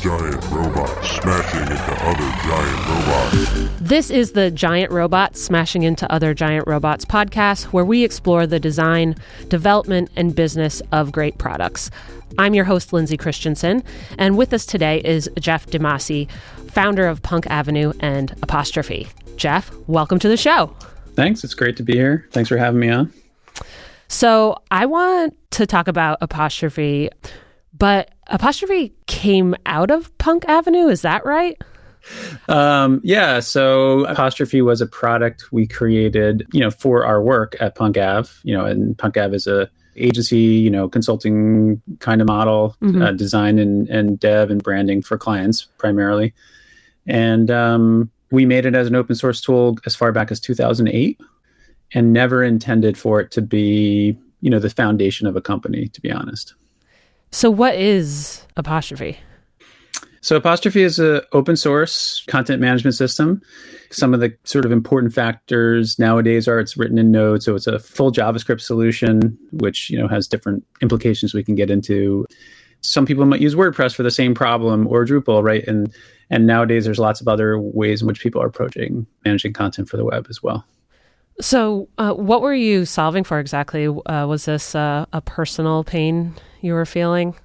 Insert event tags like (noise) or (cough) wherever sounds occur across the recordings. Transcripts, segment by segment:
giant robots smashing into other giant robots. This is the Giant Robots Smashing into Other Giant Robots podcast, where we explore the design, development, and business of great products. I'm your host, Lindsay Christensen, and with us today is Geoff DiMasi, founder of Punk Avenue and Apostrophe. Jeff, welcome to the show. Thanks. It's great to be here. Thanks for having me on. So, I want to talk about Apostrophe, but Apostrophe came out of Punk Avenue. Is that right? Um, yeah. So Apostrophe was a product we created, you know, for our work at Punk Ave. You know, and Punk Ave is a agency, you know, consulting kind of model, mm-hmm. uh, design and, and dev and branding for clients primarily. And um, we made it as an open source tool as far back as 2008 and never intended for it to be, you know, the foundation of a company, to be honest. So, what is Apostrophe? So, Apostrophe is an open source content management system. Some of the sort of important factors nowadays are it's written in Node, so it's a full JavaScript solution, which you know has different implications we can get into. Some people might use WordPress for the same problem or Drupal, right? And and nowadays there's lots of other ways in which people are approaching managing content for the web as well. So, uh, what were you solving for exactly? Uh, was this uh, a personal pain you were feeling?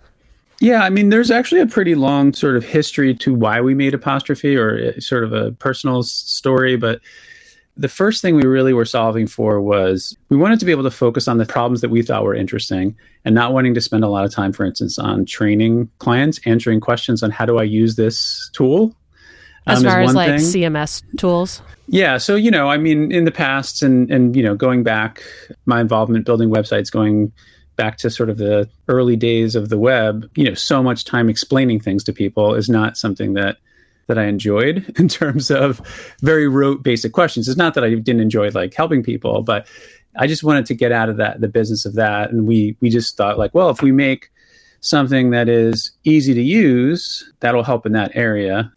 Yeah, I mean, there's actually a pretty long sort of history to why we made apostrophe, or uh, sort of a personal story. But the first thing we really were solving for was we wanted to be able to focus on the problems that we thought were interesting and not wanting to spend a lot of time, for instance, on training clients, answering questions on how do I use this tool as um, far as like thing. CMS tools? Yeah. So, you know, I mean, in the past and, and, you know, going back, my involvement building websites going back to sort of the early days of the web, you know, so much time explaining things to people is not something that that I enjoyed (laughs) in terms of very rote basic questions. It's not that I didn't enjoy like helping people, but I just wanted to get out of that the business of that. And we we just thought like, well, if we make something that is easy to use, that'll help in that area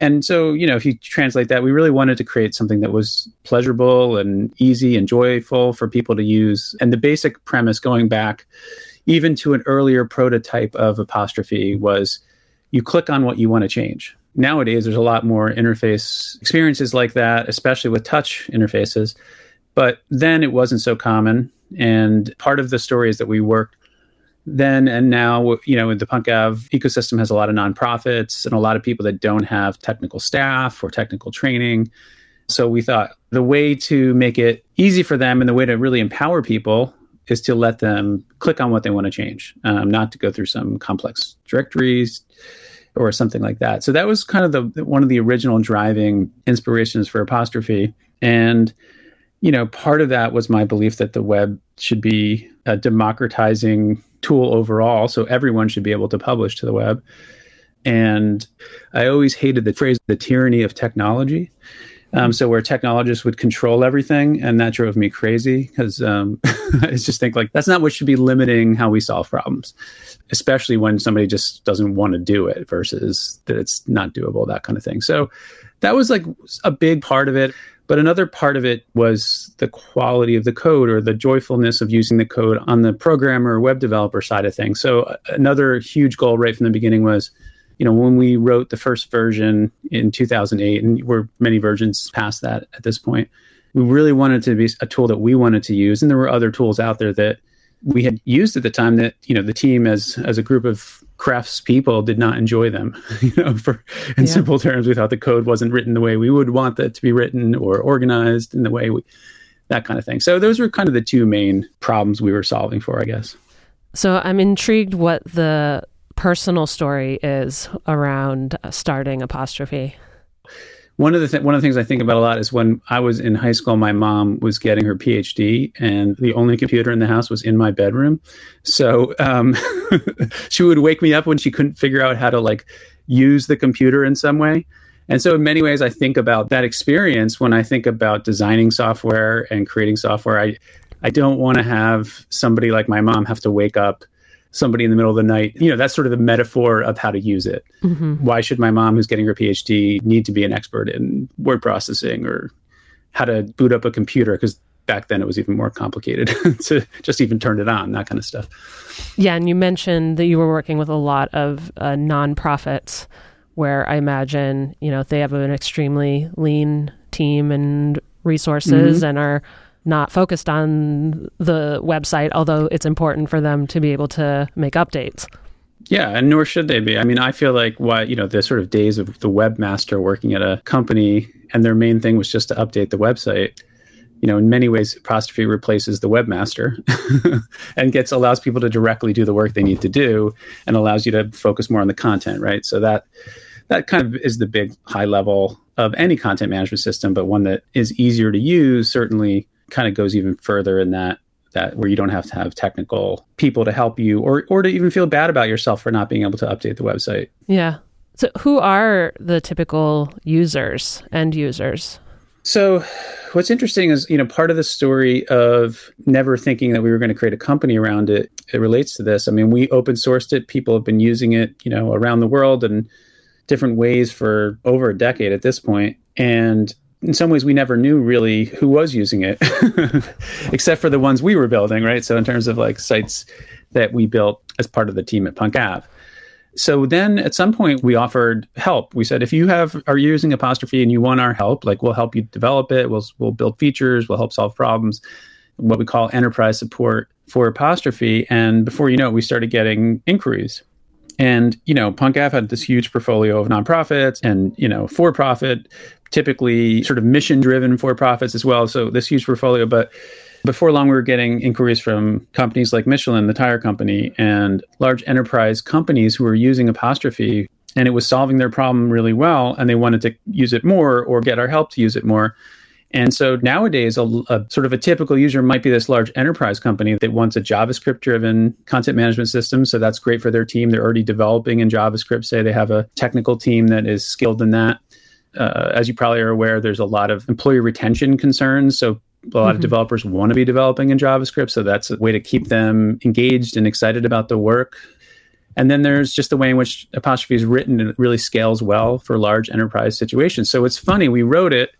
and so you know if you translate that we really wanted to create something that was pleasurable and easy and joyful for people to use. And the basic premise going back even to an earlier prototype of apostrophe was you click on what you want to change. Nowadays there's a lot more interface experiences like that especially with touch interfaces. But then it wasn't so common. And part of the story is that we worked then and now, you know, the Punk Ave ecosystem has a lot of nonprofits and a lot of people that don't have technical staff or technical training. So we thought the way to make it easy for them and the way to really empower people is to let them click on what they want to change, um, not to go through some complex directories or something like that. So that was kind of the one of the original driving inspirations for Apostrophe. And you know, part of that was my belief that the web should be a democratizing tool overall, so everyone should be able to publish to the web. And I always hated the phrase "the tyranny of technology." Um, so where technologists would control everything, and that drove me crazy because um, (laughs) I just think like that's not what should be limiting how we solve problems, especially when somebody just doesn't want to do it versus that it's not doable, that kind of thing. So that was like a big part of it. But another part of it was the quality of the code or the joyfulness of using the code on the programmer web developer side of things. So uh, another huge goal right from the beginning was, you know, when we wrote the first version in 2008, and we're many versions past that at this point, we really wanted to be a tool that we wanted to use. And there were other tools out there that we had used at the time that, you know, the team as as a group of crafts people did not enjoy them. (laughs) you know, for in yeah. simple terms, we thought the code wasn't written the way we would want that to be written or organized in the way we that kind of thing. So those were kind of the two main problems we were solving for, I guess. So I'm intrigued what the personal story is around starting apostrophe one of the th- one of the things I think about a lot is when I was in high school, my mom was getting her PhD, and the only computer in the house was in my bedroom. So um, (laughs) she would wake me up when she couldn't figure out how to like use the computer in some way. And so, in many ways, I think about that experience when I think about designing software and creating software. I I don't want to have somebody like my mom have to wake up somebody in the middle of the night. You know, that's sort of the metaphor of how to use it. Mm-hmm. Why should my mom, who's getting her PhD, need to be an expert in word processing or how to boot up a computer? Because back then it was even more complicated (laughs) to just even turn it on, that kind of stuff. Yeah, and you mentioned that you were working with a lot of uh, nonprofits where I imagine, you know, they have an extremely lean team and resources mm-hmm. and are not focused on the website, although it's important for them to be able to make updates. Yeah, and nor should they be. I mean, I feel like what, you know, the sort of days of the webmaster working at a company and their main thing was just to update the website. You know, in many ways, Apostrophe replaces the webmaster (laughs) and gets allows people to directly do the work they need to do and allows you to focus more on the content, right? So that that kind of is the big high level of any content management system, but one that is easier to use certainly kind of goes even further in that that where you don't have to have technical people to help you or or to even feel bad about yourself for not being able to update the website. Yeah. So who are the typical users, end users? So what's interesting is, you know, part of the story of never thinking that we were going to create a company around it, it relates to this. I mean, we open sourced it, people have been using it, you know, around the world and different ways for over a decade at this point. And in some ways we never knew really who was using it (laughs) except for the ones we were building right? So in terms of like sites that we built as part of the team at punk so then at some point we offered help. We said if you have are using apostrophe and you want our help like we'll help you develop it. We'll, we'll build features. We'll help solve problems what we call enterprise support for apostrophe. And before you know it we started getting inquiries and, you know, Punk Ave had this huge portfolio of nonprofits and, you know, for profit typically sort of mission driven for profits as well. So this huge portfolio, but before long, we were getting inquiries from companies like Michelin, the tire company, and large enterprise companies who were using Apostrophe, and it was solving their problem really well, and they wanted to use it more or get our help to use it more. And so nowadays, a, a, sort of a typical user might be this large enterprise company that wants a JavaScript driven content management system. So that's great for their team. They're already developing in JavaScript. Say they have a technical team that is skilled in that uh, as you probably are aware, there's a lot of employee retention concerns. So a lot mm-hmm. of developers want to be developing in JavaScript. So that's a way to keep them engaged and excited about the work. And then there's just the way in which Apostrophe is written and it really scales well for large enterprise situations. So it's funny, we wrote it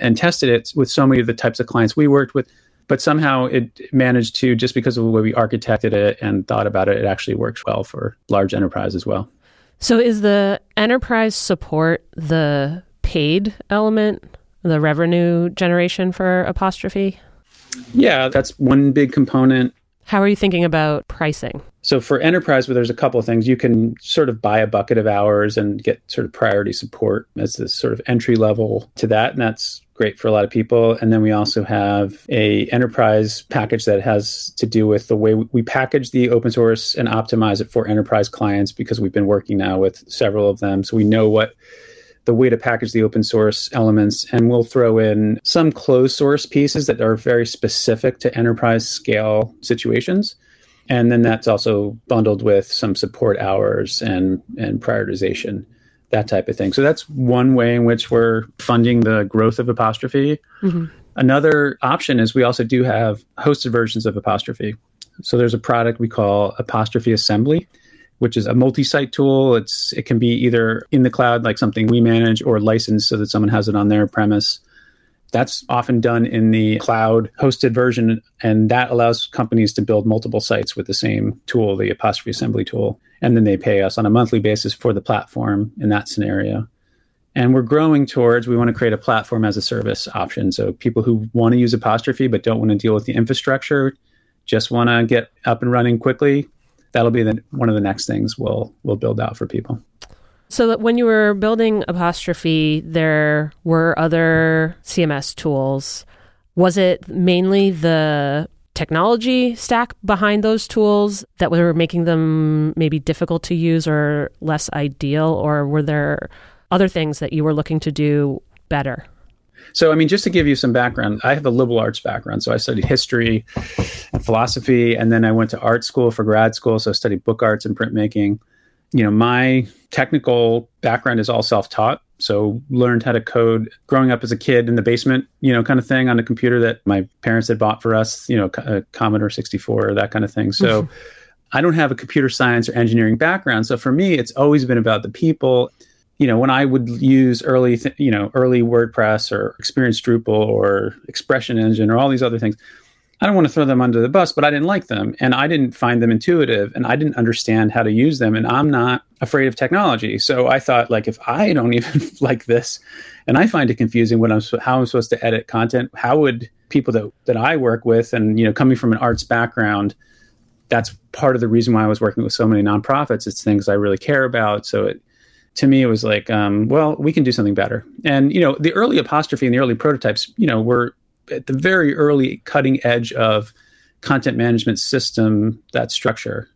and tested it with so many of the types of clients we worked with, but somehow it managed to, just because of the way we architected it and thought about it, it actually works well for large enterprise as well. So is the enterprise support the paid element, the revenue generation for Apostrophe? Yeah, that's one big component. How are you thinking about pricing? So for enterprise, where there's a couple of things, you can sort of buy a bucket of hours and get sort of priority support as this sort of entry level to that, and that's great for a lot of people. And then we also have a enterprise package that has to do with the way we package the open source and optimize it for enterprise clients because we've been working now with several of them, so we know what the way to package the open source elements. And we'll throw in some closed source pieces that are very specific to enterprise scale situations. And then that's also bundled with some support hours and, and prioritization, that type of thing. So that's one way in which we're funding the growth of Apostrophe. Mm-hmm. Another option is we also do have hosted versions of Apostrophe. So there's a product we call Apostrophe Assembly which is a multi-site tool. It's it can be either in the cloud, like something we manage, or licensed so that someone has it on their premise. That's often done in the cloud hosted version, and that allows companies to build multiple sites with the same tool, the apostrophe assembly tool, and then they pay us on a monthly basis for the platform in that scenario. And we're growing towards we want to create a platform as a service option. So people who want to use apostrophe but don't want to deal with the infrastructure, just want to get up and running quickly, that'll be the, one of the next things we'll we'll build out for people. So that when you were building apostrophe, there were other CMS tools. Was it mainly the technology stack behind those tools that were making them maybe difficult to use or less ideal, or were there other things that you were looking to do better? So, I mean, just to give you some background, I have a liberal arts background. So, I studied history and philosophy, and then I went to art school for grad school. So, I studied book arts and printmaking. You know, my technical background is all self taught. So, learned how to code growing up as a kid in the basement, you know, kind of thing on a computer that my parents had bought for us, you know, a Commodore 64 or that kind of thing. So, mm-hmm. I don't have a computer science or engineering background. So, for me, it's always been about the people you know, when I would use early, th- you know, early WordPress or Experience Drupal or Expression Engine or all these other things, I don't want to throw them under the bus, but I didn't like them and I didn't find them intuitive and I didn't understand how to use them. And I'm not afraid of technology. So I thought, like, if I don't (laughs) even like this and I find it confusing when I'm how I'm supposed to edit content, how would people that, that I work with and, you know, coming from an arts background, that's part of the reason why I was working with so many nonprofits. It's things I really care about. So it, to me, it was like, um, well, we can do something better. And you know, the early apostrophe and the early prototypes, you know, were at the very early cutting edge of content management system that structure.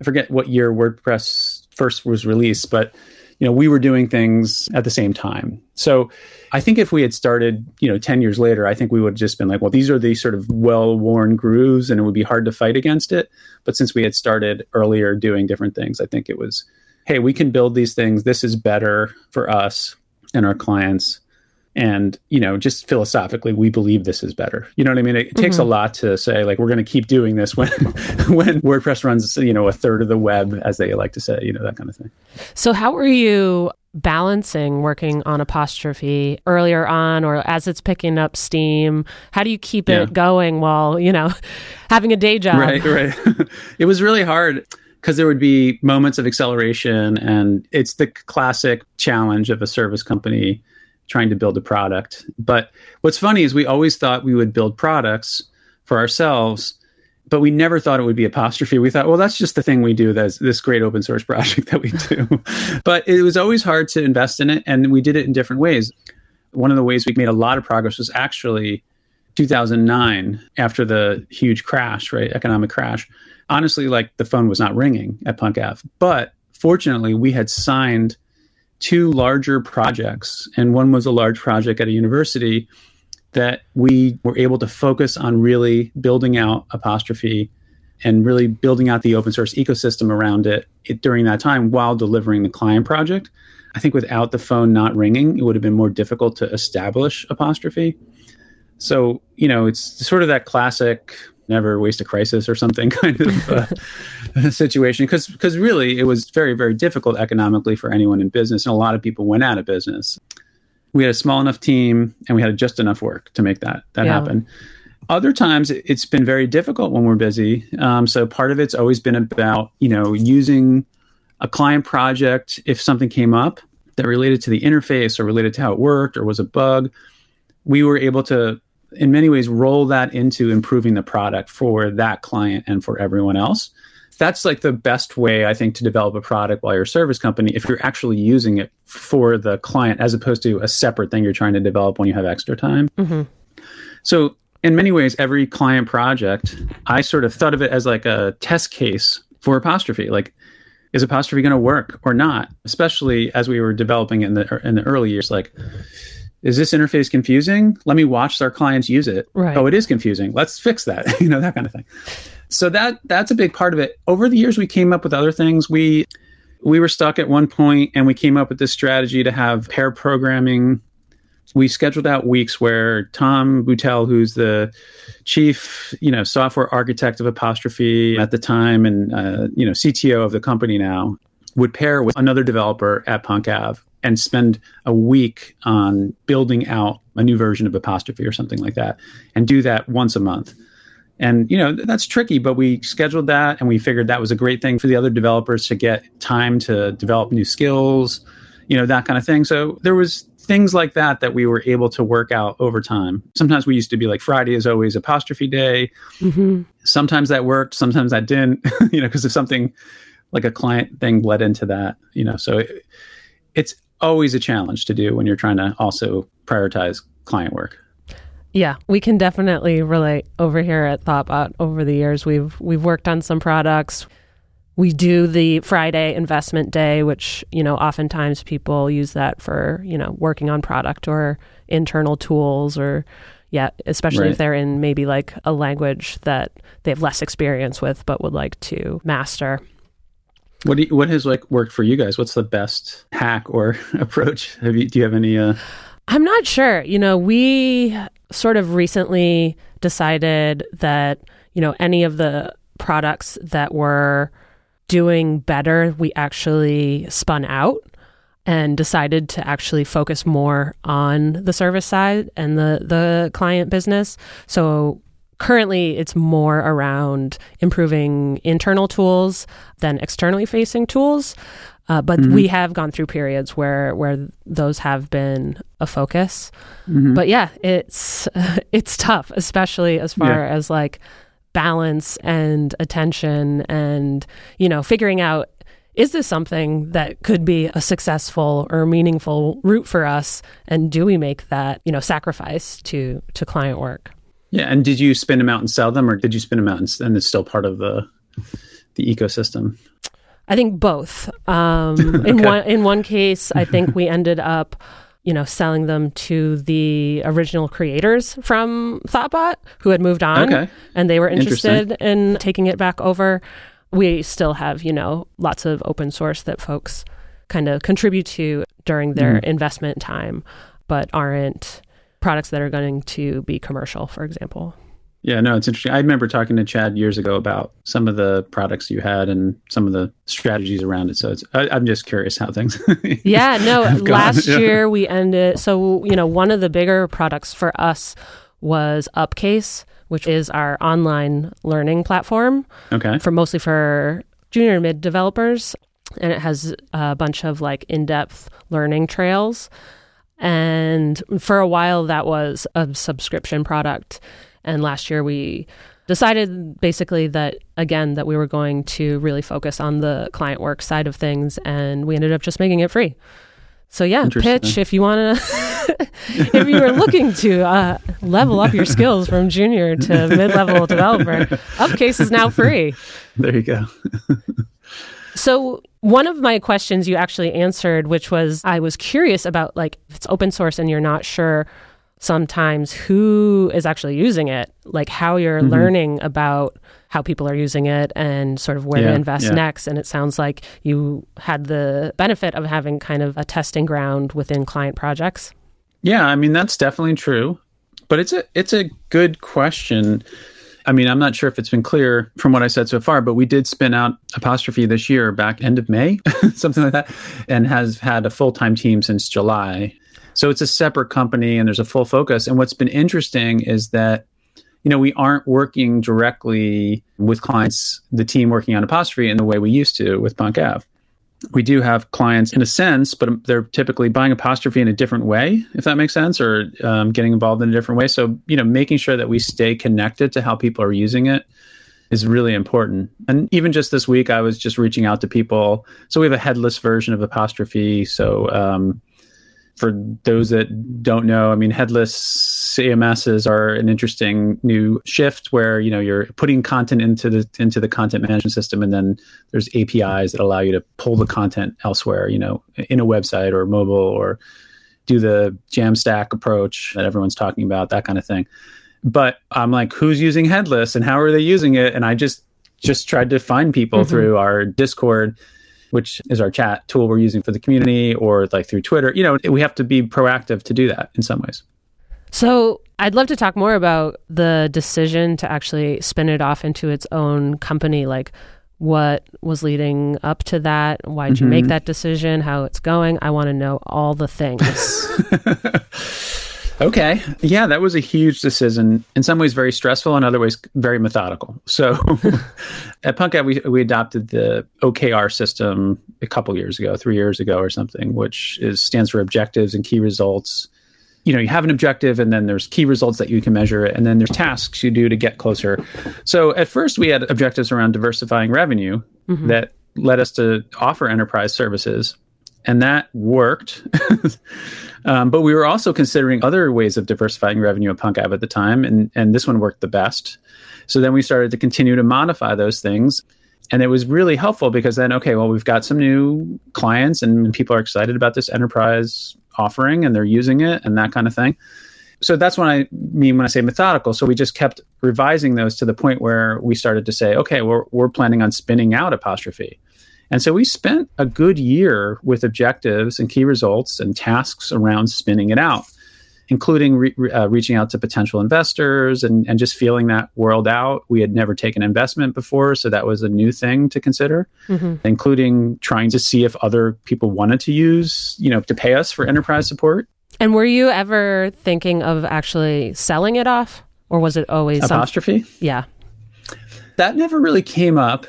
I forget what year WordPress first was released, but you know, we were doing things at the same time. So I think if we had started, you know, 10 years later, I think we would have just been like, well, these are the sort of well-worn grooves and it would be hard to fight against it. But since we had started earlier doing different things, I think it was hey, we can build these things. This is better for us and our clients. And, you know, just philosophically, we believe this is better. You know what I mean? It, it mm-hmm. takes a mm-hmm. lot to say, like, we're going to keep doing this when, (laughs) when WordPress runs, you know, a third of the web, as they like to say, you know, that kind of thing. So, how are you balancing working on apostrophe earlier on or as it's picking up steam how do you keep yeah. it going while you know (laughs) having a day job right right (laughs) it was really hard because there would be moments of acceleration and it's the classic challenge of a service company trying to build a product. But what's funny is we always thought we would build products for ourselves but we never thought it would be apostrophe. We thought well that's just the thing we do that's this great open source (laughs) project that we do. But it was always hard to invest in it and we did it in different ways. One of the ways we made a lot of progress was actually 2009 after the huge crash right economic crash. Honestly, like the phone was not ringing at Punk Ave. But fortunately, we had signed two larger projects, and one was a large project at a university that we were able to focus on really building out apostrophe and really building out the open source ecosystem around it, it, during that time while delivering the client project. I think without the phone not ringing, it would have been more difficult to establish apostrophe. So, you know, it's sort of that classic never waste a crisis or something (laughs) kind of uh, (laughs) situation. Because because really it was very very difficult economically for anyone in business and a lot of people went out of business. We had a small enough team and we had just enough work to make that that yeah. happen. Other times it's been very difficult when we're busy. Um, so part of it's always been about you know using a client project if something came up that related to the interface or related to how it worked or was a bug. We were able to in many ways roll that into improving the product for that client and for everyone else. That's like the best way i think to develop a product while you're a service company if you're actually using it for the client as opposed to a separate thing you're trying to develop when you have extra time. Mm-hmm. so in many ways every client project i sort of thought of it as like a test case for apostrophe. Like is apostrophe going to work or not? Especially as we were developing in the in the early years like is this interface confusing? Let me watch our clients use it. Right. Oh, it is confusing. Let's fix that. (laughs) you know, that kind of thing. So that that's a big part of it. Over the years we came up with other things. We we were stuck at one point and we came up with this strategy to have pair programming. We scheduled out weeks where Tom Boutell, who's the chief, you know, software architect of Apostrophe at the time and uh, you know, CTO of the company now, would pair with another developer at Punk Ave and spend a week on building out a new version of apostrophe or something like that and do that once a month. And you know that's tricky but we scheduled that and we figured that was a great thing for the other developers to get time to develop new skills you know that kind of thing. So there was things like that that we were able to work out over time. Sometimes we used to be like friday is always apostrophe day. Mm-hmm. sometimes that worked sometimes that didn't (laughs) you know because if something like a client thing bled into that you know so it, it's always a challenge to do when you're trying to also prioritize client work. Yeah, we can definitely relate over here at Thoughtbot. Over the years, we've we've worked on some products. We do the Friday investment day, which you know oftentimes people use that for you know working on product or internal tools or yeah, especially right. if they're in maybe like a language that they have less experience with but would like to master. What you, what has like worked for you guys? What's the best hack or (laughs) approach? Have you do you have any? Uh... I'm not sure. You know, we sort of recently decided that you know any of the products that were doing better, we actually spun out. and decided to actually focus more on the service side and the the client business. So currently it's more around improving internal tools than externally facing tools. Uh, but mm-hmm. we have gone through periods where where those have been a focus. Mm-hmm. But yeah, it's (laughs) it's tough, especially as far yeah. as like balance and attention and you know figuring out is this something that could be a successful or meaningful route for us and do we make that you know sacrifice to to client work yeah and did you spin them out and sell them or did you spin them out and, and it's still part of the the ecosystem i think both um, (laughs) okay. in one in one case i think we ended up you know, selling them to the original creators from Thoughtbot who had moved on okay. and they were interested in taking it back over we still have, you know, lots of open source that folks kind of contribute to during their mm. investment time, but aren't products that are going to be commercial, for example. Yeah, no, it's interesting. I remember talking to Chad years ago about some of the products you had and some of the strategies around it. So it's, I, am just curious how things. (laughs) yeah, no, last yeah. (laughs) year we ended. So, you know, one of the bigger products for us was Upcase, which is our online learning platform. Okay. For mostly for junior and mid developers. And it has a bunch of like in depth learning trails. And for a while, that was a subscription product. And last year, we decided basically that, again, that we were going to really focus on the client work side of things. And we ended up just making it free. So yeah, pitch if you want to. (laughs) if you are looking to uh, level up your skills from junior to (laughs) mid-level developer, Upcase is now free. There you go. (laughs) so one of my questions you actually answered, which was I was curious about like if it's open source and you're not sure sometimes who is actually using it, like how you're mm-hmm. learning about how people are using it and sort of where yeah, to invest yeah. next. And it sounds like you had the benefit of having kind of a testing ground within client projects. Yeah, I mean that's definitely true. But it's a it's a good question. I mean, I'm not sure if it's been clear from what I said so far, but we did spin out Apostrophe this year, back end of May, (laughs) something like that, and has had a full time team since July. So it's a separate company and there's a full focus. And what's been interesting is that, you know, we aren't working directly with clients, the team working on Apostrophe in the way we used to with Punk Ave. We do have clients in a sense, but they're typically buying Apostrophe in a different way, if that makes sense, or um, getting involved in a different way. So, you know, making sure that we stay connected to how people are using it is really important. And even just this week, I was just reaching out to people. So we have a headless version of Apostrophe. So, um, for those that don't know, I mean, headless CMSs are an interesting new shift where you know you're putting content into the into the content management system, and then there's APIs that allow you to pull the content elsewhere, you know, in a website or mobile or do the Jamstack approach that everyone's talking about, that kind of thing. But I'm like, who's using headless and how are they using it? And I just just tried to find people mm-hmm. through our Discord which is our chat tool we're using for the community, or like through Twitter. You know, we have to be proactive to do that in some ways. So I'd love to talk more about the decision to actually spin it off into its own company. Like, what was leading up to that? Why did mm-hmm. you make mm-hmm. that decision? How it's going? I want to know all the things. (laughs) (laughs) Okay. Yeah, that was a huge decision. In some ways, very stressful. In other ways, very methodical. So (laughs) at Punk Ave, we, we adopted the OKR system a couple years ago, three years ago or something, which is stands for objectives and key results. You know, you have an objective and then there's key results that you can measure and then there's tasks you do to get closer. So at first we had objectives around diversifying revenue mm-hmm. that led us to offer enterprise services and that worked. (laughs) um, but we were also considering other ways of diversifying revenue at Punk Ave at the time, and and this one worked the best. So then we started to continue to modify those things, and it was really helpful because then okay, well we've got some new clients and people are excited about this enterprise offering and they're using it and that kind of thing. So that's what I mean when I say methodical. So we just kept revising those to the point where we started to say, okay, we're we're planning on spinning out apostrophe and so we spent a good year with objectives and key results and tasks around spinning it out. including re- uh, reaching out to potential investors and, and just feeling that world out. We had never taken investment before, so that was a new thing to consider, mm-hmm. including trying to see if other people wanted to use, you know, to pay us for enterprise support. And were you ever thinking of actually selling it off? Or was it always apostrophe? Some... Yeah. That never really came up.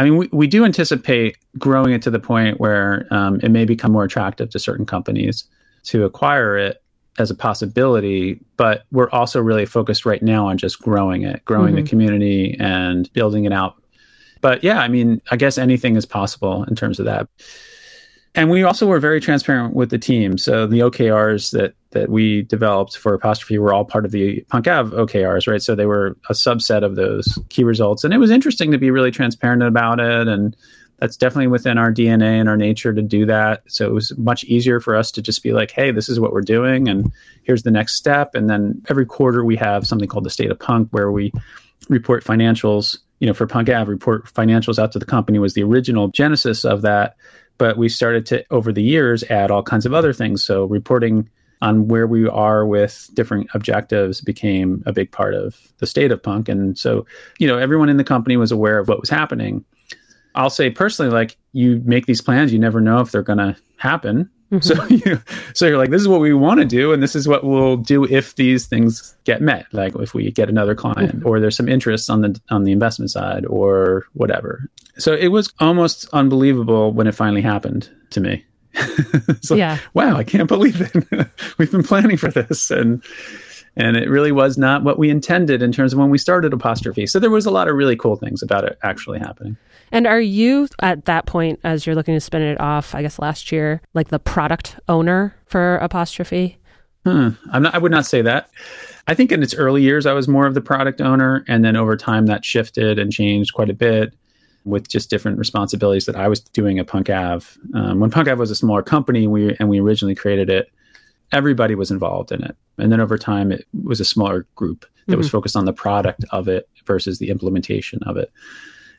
I mean, we, we do anticipate growing it to the point where um, it may become more attractive to certain companies to acquire it as a possibility, but we're also really focused right now on just growing it, growing mm-hmm. the community and building it out. But yeah, I mean, I guess anything is possible in terms of that. And we also were very transparent with the team. So the OKRs that that we developed for Apostrophe were all part of the PunkAv OKRs, right? So they were a subset of those key results. And it was interesting to be really transparent about it and that's definitely within our DNA and our nature to do that. So it was much easier for us to just be like, hey, this is what we're doing, and here's the next step. And then every quarter we have something called the State of Punk, where we report financials. You know, for PunkAv, report financials out to the company was the original genesis of that. But we started to, over the years, add all kinds of other things. So reporting on where we are with different objectives became a big part of the state of punk. And so, you know, everyone in the company was aware of what was happening. I'll say personally, like you make these plans, you never know if they're going to happen. (laughs) Mm-hmm. So you, so you're like, this is what we want to do, and this is what we'll do if these things get met. Like if we get another client, mm-hmm. or there's some interest on the on the investment side, or whatever. So it was almost unbelievable when it finally happened to me. (laughs) like, yeah. Wow, I can't believe it. (laughs) We've been planning for this, and and it really was not what we intended in terms of when we started apostrophe. So there was a lot of really cool things about it actually happening. And are you at that point, as you're looking to spin it off, I guess last year, like the product owner for Apostrophe? Hmm. I'm not, I would not say that. I think in its early years, I was more of the product owner. And then over time, that shifted and changed quite a bit with just different responsibilities that I was doing at PunkAv. Um, when Punk PunkAv was a smaller company we, and we originally created it, everybody was involved in it. And then over time, it was a smaller group that mm-hmm. was focused on the product of it versus the implementation of it.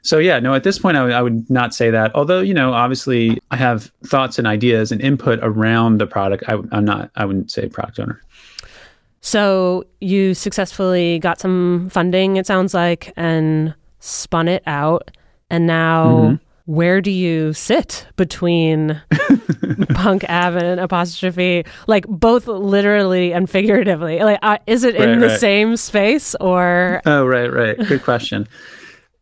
So yeah, no, at this point, I, w- I would not say that. Although you know, obviously, I have thoughts and ideas and input around the product. I, I'm not. I wouldn't say product owner. So you successfully got some funding. It sounds like, and spun it out, and now. Mm-hmm. Where do you sit between (laughs) Punk Av and apostrophe? Like both literally and figuratively. Like, uh, is it right, in the right. same space or? Oh, right, right. Good question.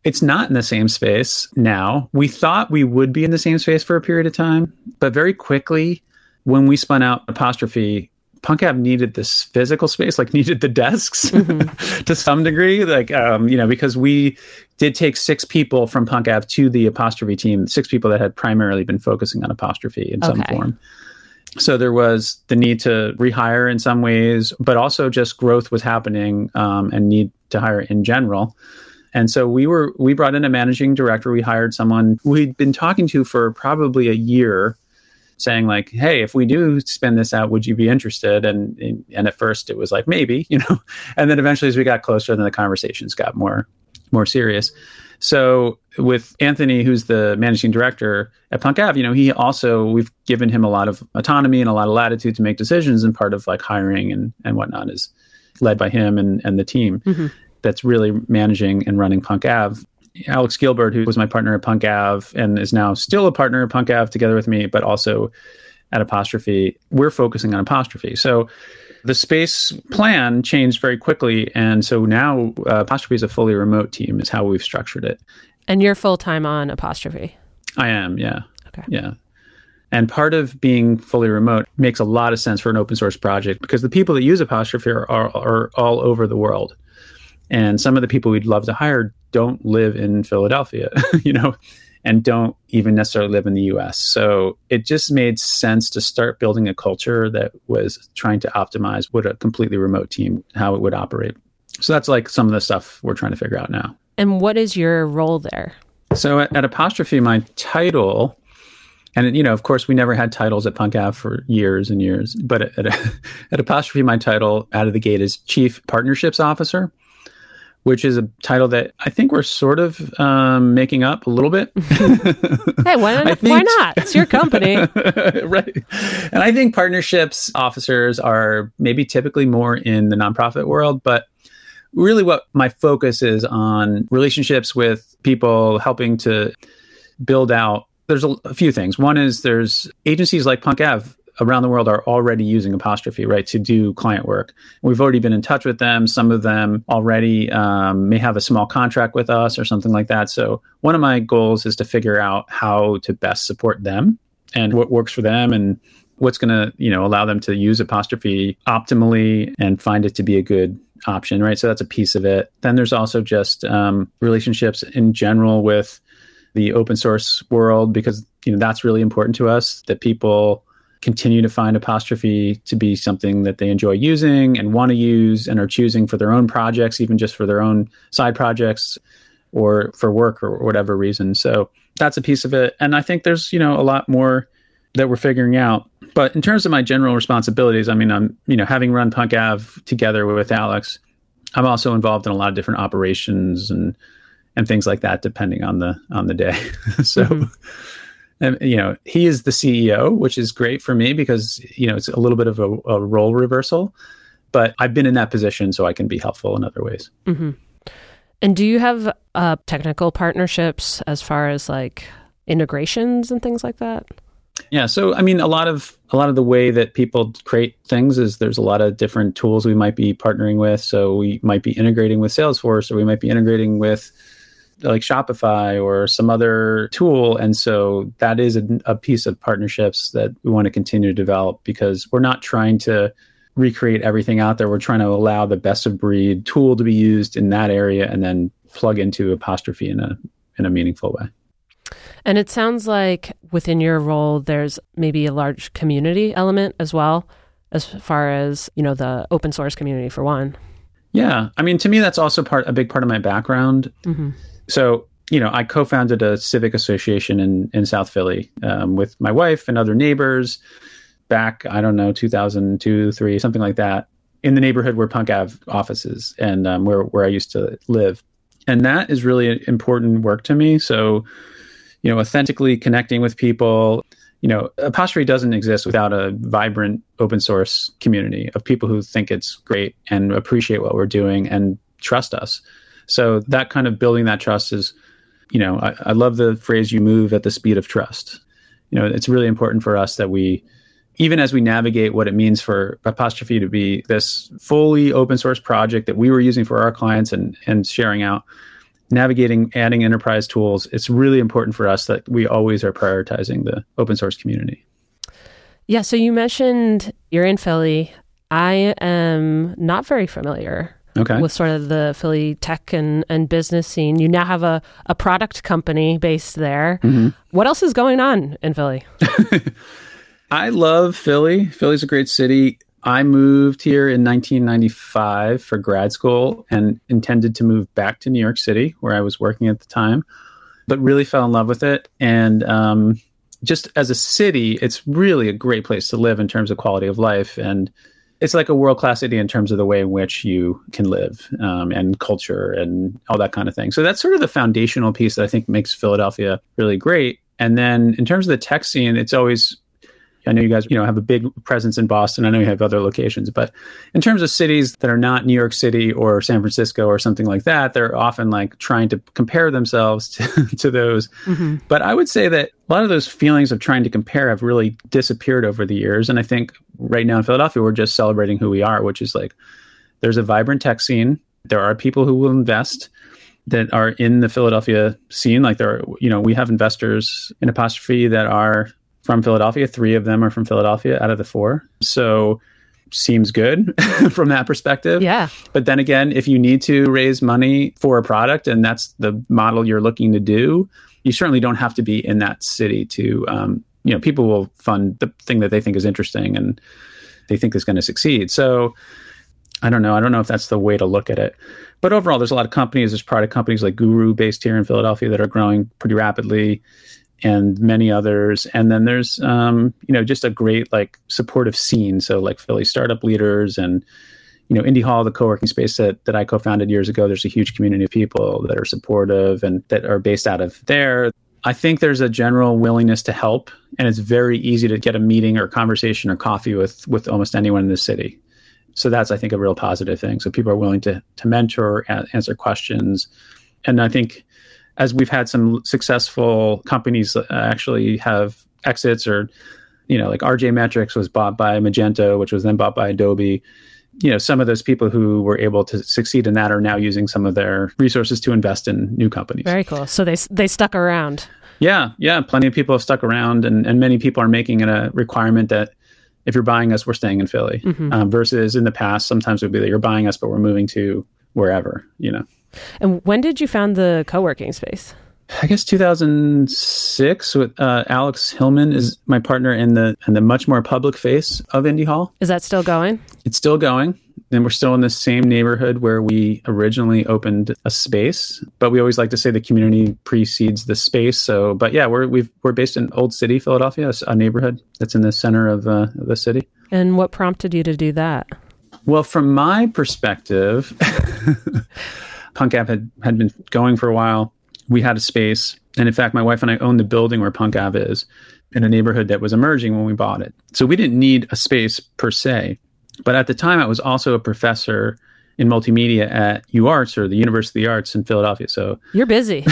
It's not in the same space now. We thought we would be in the same space for a period of time, but very quickly, when we spun out apostrophe, PunkAv needed this physical space, like (laughs) needed the desks mm-hmm. (laughs) to some degree, like um, you know, because we did take six people from PunkAv to the apostrophe team, six people that had primarily been focusing on apostrophe in okay. some form. So there was the need to rehire in some ways, but also just growth was happening um, and need to hire in general. And so we were we brought in a managing director. We hired someone we'd been talking to for probably a year, saying like, "Hey, if we do spin this out, would you be interested?" And and at first it was like maybe, (laughs) you know, and then eventually as we got closer, then the conversations got more more serious. So with Anthony, who's the managing director at Punk PunkAv, you know, he also we've given him a lot of autonomy and a lot of latitude to make decisions, and part of like hiring and and whatnot is led by him and and the team. Mm-hmm that's really managing and running Punk Av. Alex Gilbert, who was my partner at Punk Av and is now still a partner at Punk Av together with me, but also at Apostrophe, we're focusing on Apostrophe. So the space plan changed very quickly. And so now uh, Apostrophe is a fully remote team, is how we've structured it. And you're full time on Apostrophe? I am, yeah. Okay. Yeah. And part of being fully remote makes a lot of sense for an open source project because the people that use Apostrophe are, are, are all over the world. And some of the people we'd love to hire don't live in Philadelphia, (laughs) you know, and don't even necessarily live in the US. So it just made sense to start building a culture that was trying to optimize what a completely remote team, how it would operate. So that's like some of the stuff we're trying to figure out now. And what is your role there? So at, at Apostrophe, my title, and you know, of course, we never had titles at PunkAv for years and years. But at, at, (laughs) at Apostrophe, my title out of the gate is Chief Partnerships Officer which is a title that I think we're sort of um, making up a little bit. (laughs) hey, why (laughs) not? Think, why not? It's your company. (laughs) right. And I think partnerships officers are maybe typically more in the nonprofit world, but really what my focus is on relationships with people helping to build out there's a, a, few things. One is there's agencies like Punk Ave around the world are already using apostrophe right to do client work. We've already been in touch with them. Some of them already um, may have a small contract with us or something like that. So one of my goals is to figure out how to best support them and what works for them and what's going to you know allow them to use apostrophe optimally and find it to be a good option right? So that's a piece of it. Then there's also just um, relationships in general with the open source world because you know that's really important to us that people continue to find apostrophe to be something that they enjoy using and want to use and are choosing for their own projects, even just for their own side projects or for work or whatever reason. So that's a piece of it. And I think there's, you know, a lot more that we're figuring out. But in terms of my general responsibilities, I mean, I'm, you know, having run Punk Ave together with Alex, I'm also involved in a lot of different operations and and things like that, depending on the on the day. (laughs) so mm-hmm and you know he is the ceo which is great for me because you know it's a little bit of a, a role reversal but i've been in that position so i can be helpful in other ways. Mm-hmm. and do you have uh, technical partnerships as far as like integrations and things like that? Yeah so i mean a lot of a lot of the way that people create things is there's a lot of different tools we might be partnering with. So we might be integrating with salesforce or we might be integrating with like Shopify or some other tool. And so that is a, a, piece of partnerships that we want to continue to develop because we're not trying to recreate everything out there. We're trying to allow the best of breed tool to be used in that area and then plug into apostrophe in a in a meaningful way. And it sounds like within your role there's maybe a large community element as well as far as, you know, the open source community for one. Yeah, I mean, to me, that's also part a big part of my background. Mm-hmm. So, you know, I co-founded a civic association in in South Philly um, with my wife and other neighbors back, I don't know, 2002, three, something like that, in the neighborhood where Punk Ave offices and um, where where I used to live, and that is really important work to me. So, you know, authentically connecting with people. You know, Apostrophe doesn't exist without a vibrant open source community of people who think it's great and appreciate what we're doing and trust us. So that kind of building that trust is, you know, I, I love the phrase "you move at the speed of trust." You know, it's really important for us that we even as we navigate what it means for apostrophe to be this fully open source project that we were using for our clients and and sharing out navigating adding enterprise tools it's really important for us that we always are prioritizing the open source community yeah so you mentioned you're in philly i am not very familiar okay. with sort of the Philly tech and, and business scene. You now have a, a product company based there. Mm-hmm. What else is going on in Philly? (laughs) I love Philly. Philly's a great city. I moved here in 1995 for grad school and intended to move back to New York City, where I was working at the time, but really fell in love with it. And um, just as a city, it's really a great place to live in terms of quality of life. And it's like a world class city in terms of the way in which you can live um, and culture and all that kind of thing. So that's sort of the foundational piece that I think makes Philadelphia really great. And then in terms of the tech scene, it's always I know you guys, you know, have a big presence in Boston. I know you have other locations, but in terms of cities that are not New York City or San Francisco or something like that, they're often like trying to compare themselves (laughs) to, to those. Mm-hmm. But I would say that a lot of those feelings of trying to compare have really disappeared over the years. And I think right now in Philadelphia, we're just celebrating who we are, which is like there's a vibrant tech scene. There are people who will invest that are in the Philadelphia scene. Like there are, you know, we have investors in Apostrophe that are from Philadelphia. Three of them are from Philadelphia out of the four. So seems good (laughs) from that perspective. Yeah. But then again, if you need to raise money for a product and that's the model you're looking to do, you certainly don't have to be in that city to, um, you know, people will fund the thing that they think is interesting and they think is going to succeed. So I don't know. I don't know if that's the way to look at it. But overall, there's a lot of companies. There's product companies like Guru based here in Philadelphia that are growing pretty rapidly and many others. And then there's, um, you know, just a great like supportive scene. So like Philly startup leaders and, you know, Indy Hall, the co-working space that, that I co-founded years ago, there's a huge community of people that are supportive and that are based out of there. I think there's a general willingness to help, and it's very easy to get a meeting or conversation or coffee with with almost anyone in the city. So that's I think a real positive thing. So people are willing to to mentor, a- answer questions, and I think as we've had some successful companies uh, actually have exits or you know like RJ Metrics was bought by Magento, which was then bought by Adobe. You know, some of those people who were able to succeed in that are now using some of their resources to invest in new companies. Very cool. So they they stuck around. Yeah, yeah. Plenty of people have stuck around, and, and many people are making it a requirement that if you're buying us, we're staying in Philly. Mhm. Um, versus in the past, sometimes it would be that you're buying us, but we're moving to wherever. You know, And when did you found the co-working space? I guess 2006 with uh, Alex Hillman is my partner in the in the much more public face of Indy Hall. Is that still going? It's still going. And we're still in the same neighborhood where we originally opened a space, but we always like to say the community precedes the space. So, but yeah, we're we've, we're based in Old City, Philadelphia, a neighborhood that's in the center of, uh, of the city. And what prompted you to do that? Well, from my perspective, (laughs) Punk Ave had, had been going for a while. We had a space. And in fact, my wife and I owned the building where Punk Ave is in a neighborhood that was emerging when we bought it. So we didn't need a space per se. But at the time, I was also a professor in multimedia at UArts or the University of the Arts in Philadelphia. So You're busy. (laughs)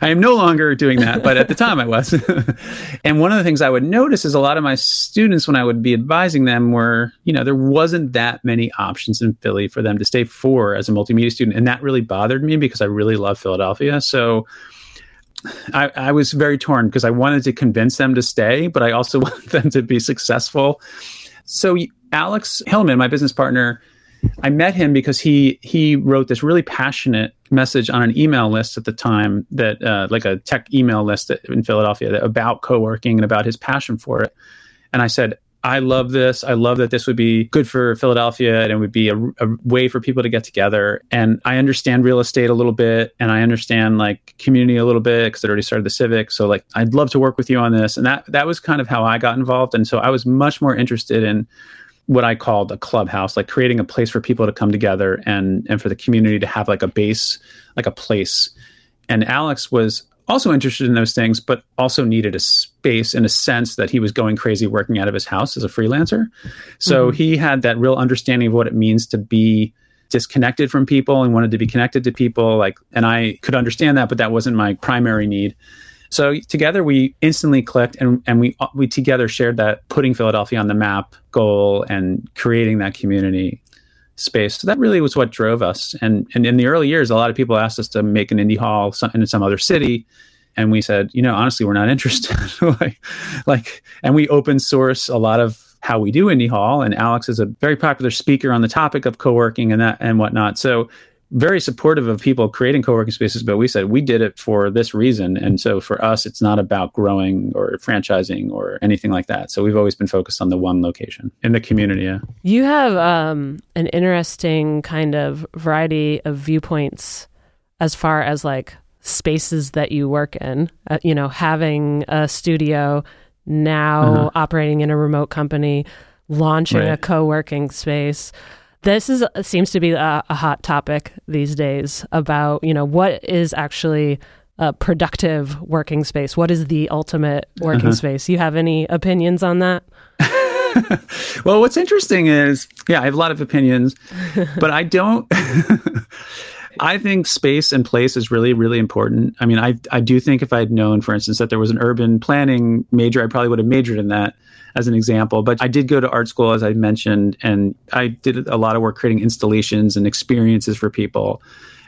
I am no longer doing that, but at the time I was. (laughs) and one of the things I would notice is a lot of my students, when I would be advising them, were, you know, there wasn't that many options in Philly for them to stay for as a multimedia student. And that really bothered me because I really love Philadelphia. So I, I was very torn because I wanted to convince them to stay, but I also (laughs) want them to be successful. So Alex Hillman, my business partner, I met him because he he wrote this really passionate message on an email list at the time that uh, like a tech email list in Philadelphia about co-working and about his passion for it. And I said, I love this. I love that this would be good for Philadelphia and it would be a, a way for people to get together. And I understand real estate a little bit and I understand like community a little bit because I already started the Civic. So like I'd love to work with you on this. And that that was kind of how I got involved. And so I was much more interested in what I called a clubhouse, like creating a place for people to come together and and for the community to have like a base, like a place. And Alex was also interested in those things, but also needed a space in a sense that he was going crazy working out of his house as a freelancer. So mm-hmm. he had that real understanding of what it means to be disconnected from people and wanted to be connected to people. Like, and I could understand that, but that wasn't my primary need. So together we instantly clicked and, and we we together shared that putting Philadelphia on the map goal and creating that community space. So that really was what drove us. And and in the early years, a lot of people asked us to make an Indy Hall in some other city. And we said, you know, honestly, we're not interested. (laughs) like, like, and we open source a lot of how we do Indy Hall. And Alex is a very popular speaker on the topic of co-working and that and whatnot. So very supportive of people creating co-working spaces but we said we did it for this reason and so for us it's not about growing or franchising or anything like that so we've always been focused on the one location in the community yeah you have um, an interesting kind of variety of viewpoints as far as like spaces that you work in uh, you know having a studio now uh-huh. operating in a remote company launching right. a co-working space this is seems to be a, a, hot topic these days about you know what is actually a productive working space? What is the ultimate working uh-huh. space? You have any opinions on that? (laughs) Well what's interesting is yeah i have a lot of opinions but i don't (laughs) I think space and place is really, really important. I mean, I, I do think if I had known, for instance, that there was an urban planning major, I probably would have majored in that as an example. But I did go to art school, as I mentioned, and I did a lot of work creating installations and experiences for people.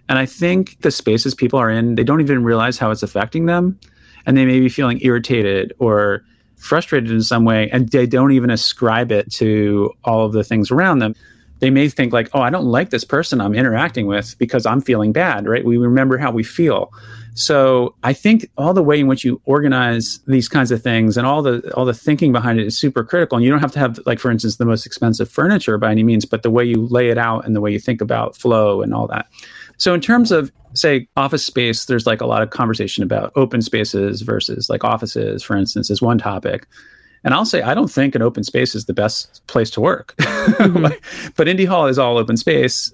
And I think the spaces people are in, they don't even realize how it's affecting them. And they may be feeling irritated or frustrated in some way, and they don't even ascribe it to all of the things around them they may think like, oh, I don't like this person I'm interacting with because I'm feeling bad, right? We remember how we feel. So I think all the way in which you organize these kinds of things and all the all the thinking behind it is super critical. And you don't have to have like, for instance, the most expensive furniture by any means, but the way you lay it out and the way you think about flow and all that. So in terms of say office space, there's like a lot of conversation about open spaces versus like offices, for instance, is one topic. And I'll say, I don't think an open space is the best place to work. (laughs) Mm-hmm. but Indy Hall is all open space.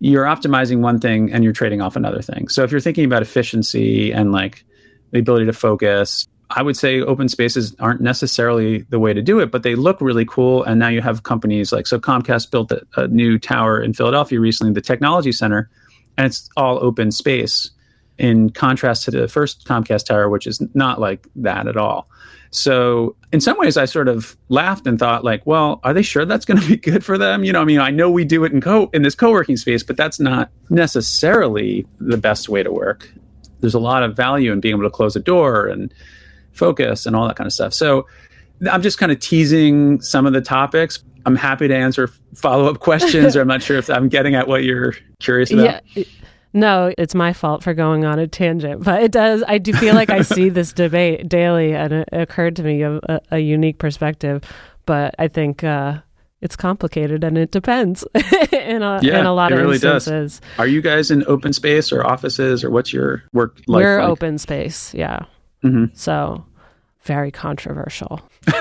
You're optimizing one thing and you're trading off another thing. So if you're thinking about efficiency and like the ability to focus, I would say open spaces aren't necessarily the way to do it, but they look really cool. And now you have companies like, so Comcast built a, a new tower in Philadelphia recently, the Technology Center, and it's all open space in contrast to the first Comcast tower, which is not like that at all. So in some ways, I sort of laughed and thought, like, well, are they sure that's going to be (laughs) good for them? You know, I mean, I know we do it in co in this co-working space, but that's not necessarily the best way to work. There's a lot of value in being able to close a door and focus and all that kind of stuff. So I'm just kind of teasing some of the topics. I'm happy to answer follow up (laughs) questions, or I'm not sure if I'm getting at what you're curious about. Yeah. No, it's my fault for going on a tangent, but it does. I do feel like I see (laughs) this debate daily, and it occurred to me a, a, a unique perspective. But I think uh, it's complicated, and it depends (laughs) in a yeah, in a lot of really instances. Does. Are you guys in open space or offices, or what's your work life? We're like? open space, yeah. Mm-hmm. So very controversial. (laughs)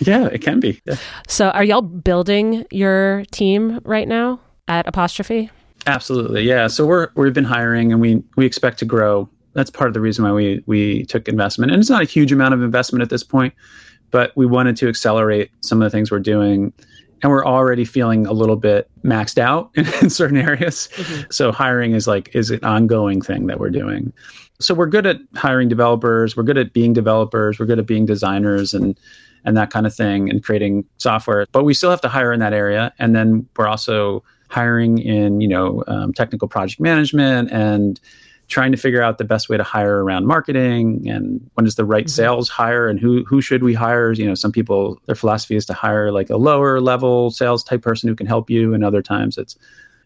yeah, it can be. Yeah. So, are y'all building your team right now at Apostrophe? Absolutely, yeah. So we're we've been hiring, and we we expect to grow. That's part of the reason why we we took investment, and it's not a huge amount of investment at this point, but we wanted to accelerate some of the things we're doing, and we're already feeling a little bit maxed out in, (laughs) in certain areas. Mm-hmm. So hiring is like is an ongoing thing that we're doing. So we're good at hiring developers. We're good at being developers. We're good at being designers and and that kind of thing and creating software. But we still have to hire in that area, and then we're also hiring in you know um, technical project management and trying to figure out the best way to hire around marketing and when is the right mm-hmm. sales hire and who who should we hire you know some people their philosophy is to hire like a lower level sales type person who can help you and other times it's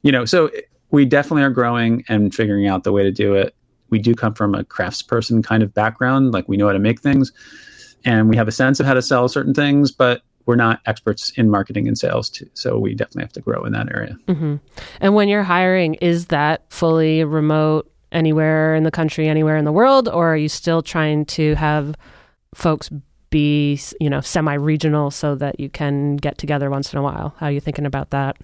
you know so we definitely are growing and figuring out the way to do it we do come from a craftsperson kind of background like we know how to make things and we have a sense of how to sell certain things but we're not experts in marketing and sales too, so we definitely have to grow in that area. Mm-hmm. and when you're hiring is that fully remote anywhere in the country anywhere in the world or are you still trying to have folks be you know semi-regional so that you can get together once in a while? How are you thinking about that?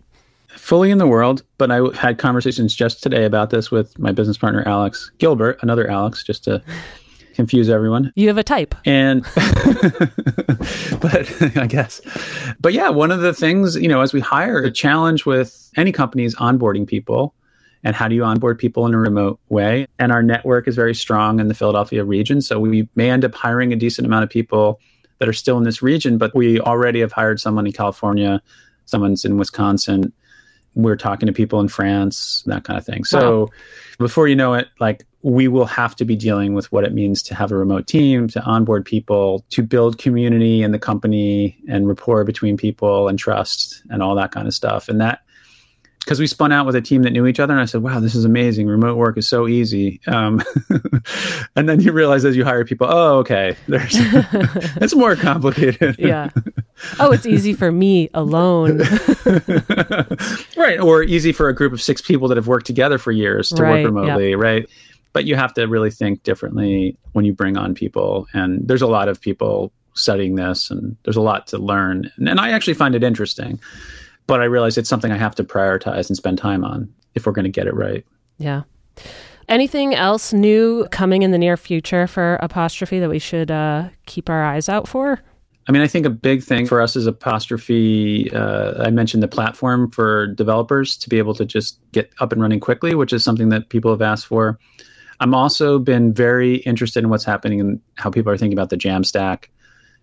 Fully in the world but i had conversations just today about this with my business partner alex gilbert another alex just to confuse everyone. You have a type. And, (laughs) but (laughs) I guess, but yeah, one of the things, you know, as we hire, the challenge with any company is onboarding people. And how do you onboard people in a remote way? And our network is very strong in the Philadelphia region. So we may end up hiring a decent amount of people that are still in this region, but we already have hired someone in California, someone's in Wisconsin. We're talking to people in France, that kind of thing. So wow. before you know it, like we will have to be dealing with what it means to have a remote team, to onboard people, to build community in the company and rapport between people and trust and all that kind of stuff. And that, because we spun out with a team that knew each other, and I said, "Wow, this is amazing! Remote work is so easy." Um, (laughs) and then you realize as you hire people, oh, okay, (laughs) there's (laughs) it's more complicated. yeah. Oh, it's easy for me alone. right, or easy for a group of six people that have worked together for years to right, work remotely, yep. right? But you have to really think differently when you bring on people. And there's a lot of people studying this, and there's a lot to learn. And, and I actually find it interesting, but I realize it's something I have to prioritize and spend time on if we're going to get it right. Yeah. Anything else new coming in the near future for Apostrophe that we should uh, keep our eyes out for? I mean, I think a big thing for us is Apostrophe. Uh, I mentioned the platform for developers to be able to just get up and running quickly, which is something that people have asked for. I'm also been very interested in what's happening and how people are thinking about the Jamstack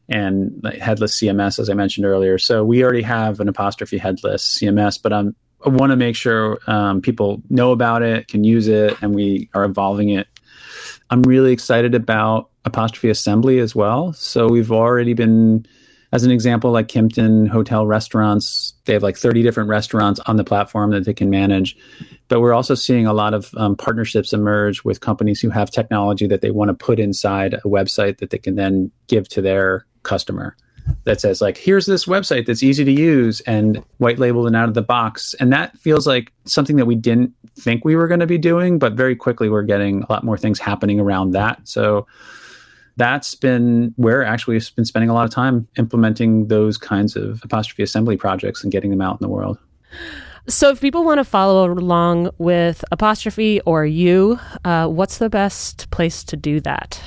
and headless CMS, as I mentioned earlier. So we already have an apostrophe headless CMS, but I'm, I want to make sure um, people know about it, can use it, and we are evolving it. I'm really excited about apostrophe assembly as well. So we've already been as an example, like Kimpton Hotel restaurants, they have like 30 different restaurants on the platform that they can manage. But we're also seeing a lot of um, partnerships emerge with companies who have technology that they want to put inside a website that they can then give to their customer that says like here's this website that's easy to use and white labeled and out of the box and that feels like something that we didn't think we were going to be doing but very quickly we're getting a lot more things happening around that so that's been where actually we've been spending a lot of time implementing those kinds of apostrophe assembly projects and getting them out in the world. So, if people want to follow along with apostrophe or you, uh, what's the best place to do that?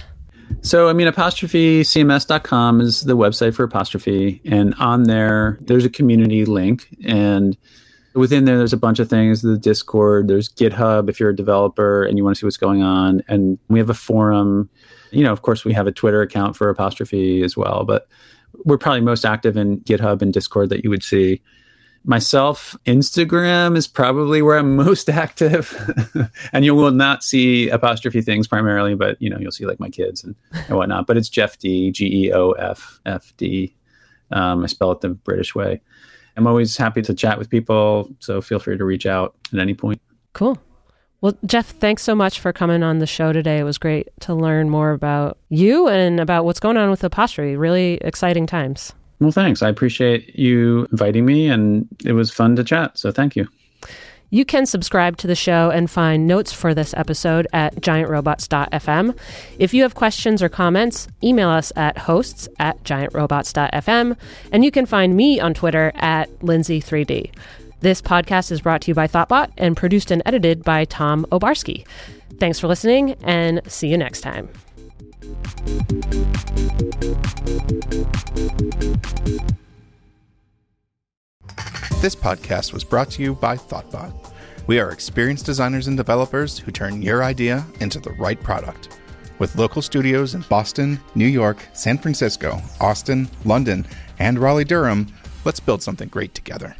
So, I mean, apostrophecms.com is the website for apostrophe. And on there, there's a community link. And within there, there's a bunch of things the Discord, there's GitHub if you're a developer and you want to see what's going on. And we have a forum. You know, of course, we have a Twitter account for apostrophe as well. But we're probably most active in GitHub and Discord that you would see. Myself instagram is probably where i'm (laughs) most active. (laughs) And you will not see apostrophe things primarily but you know you'll see like my kids and, and whatnot but it's geoff d g-e-o-f f-d um, i spell it the british way. I'm always happy to chat with people so feel free to reach out at any point. Cool well, Geoff, thanks so much for coming on the show today. It was great to learn more about you and about what's going on with Apostrophe. Really exciting times. Well, thanks. I appreciate you inviting me, and it was fun to chat. So thank you. You can subscribe to the show and find notes for this episode at giantrobots.fm. If you have questions or comments, email us at hosts at giantrobots.fm, and you can find me on Twitter at Lindsay3D. This podcast is brought to you by Thoughtbot and produced and edited by Tom Obarski. Thanks for listening, and see you next time. This podcast was brought to you by Thoughtbot. We are experienced designers and developers who turn your idea into the right product. With local studios in Boston, New York, San Francisco, Austin, London, and Raleigh Durham, let's build something great together.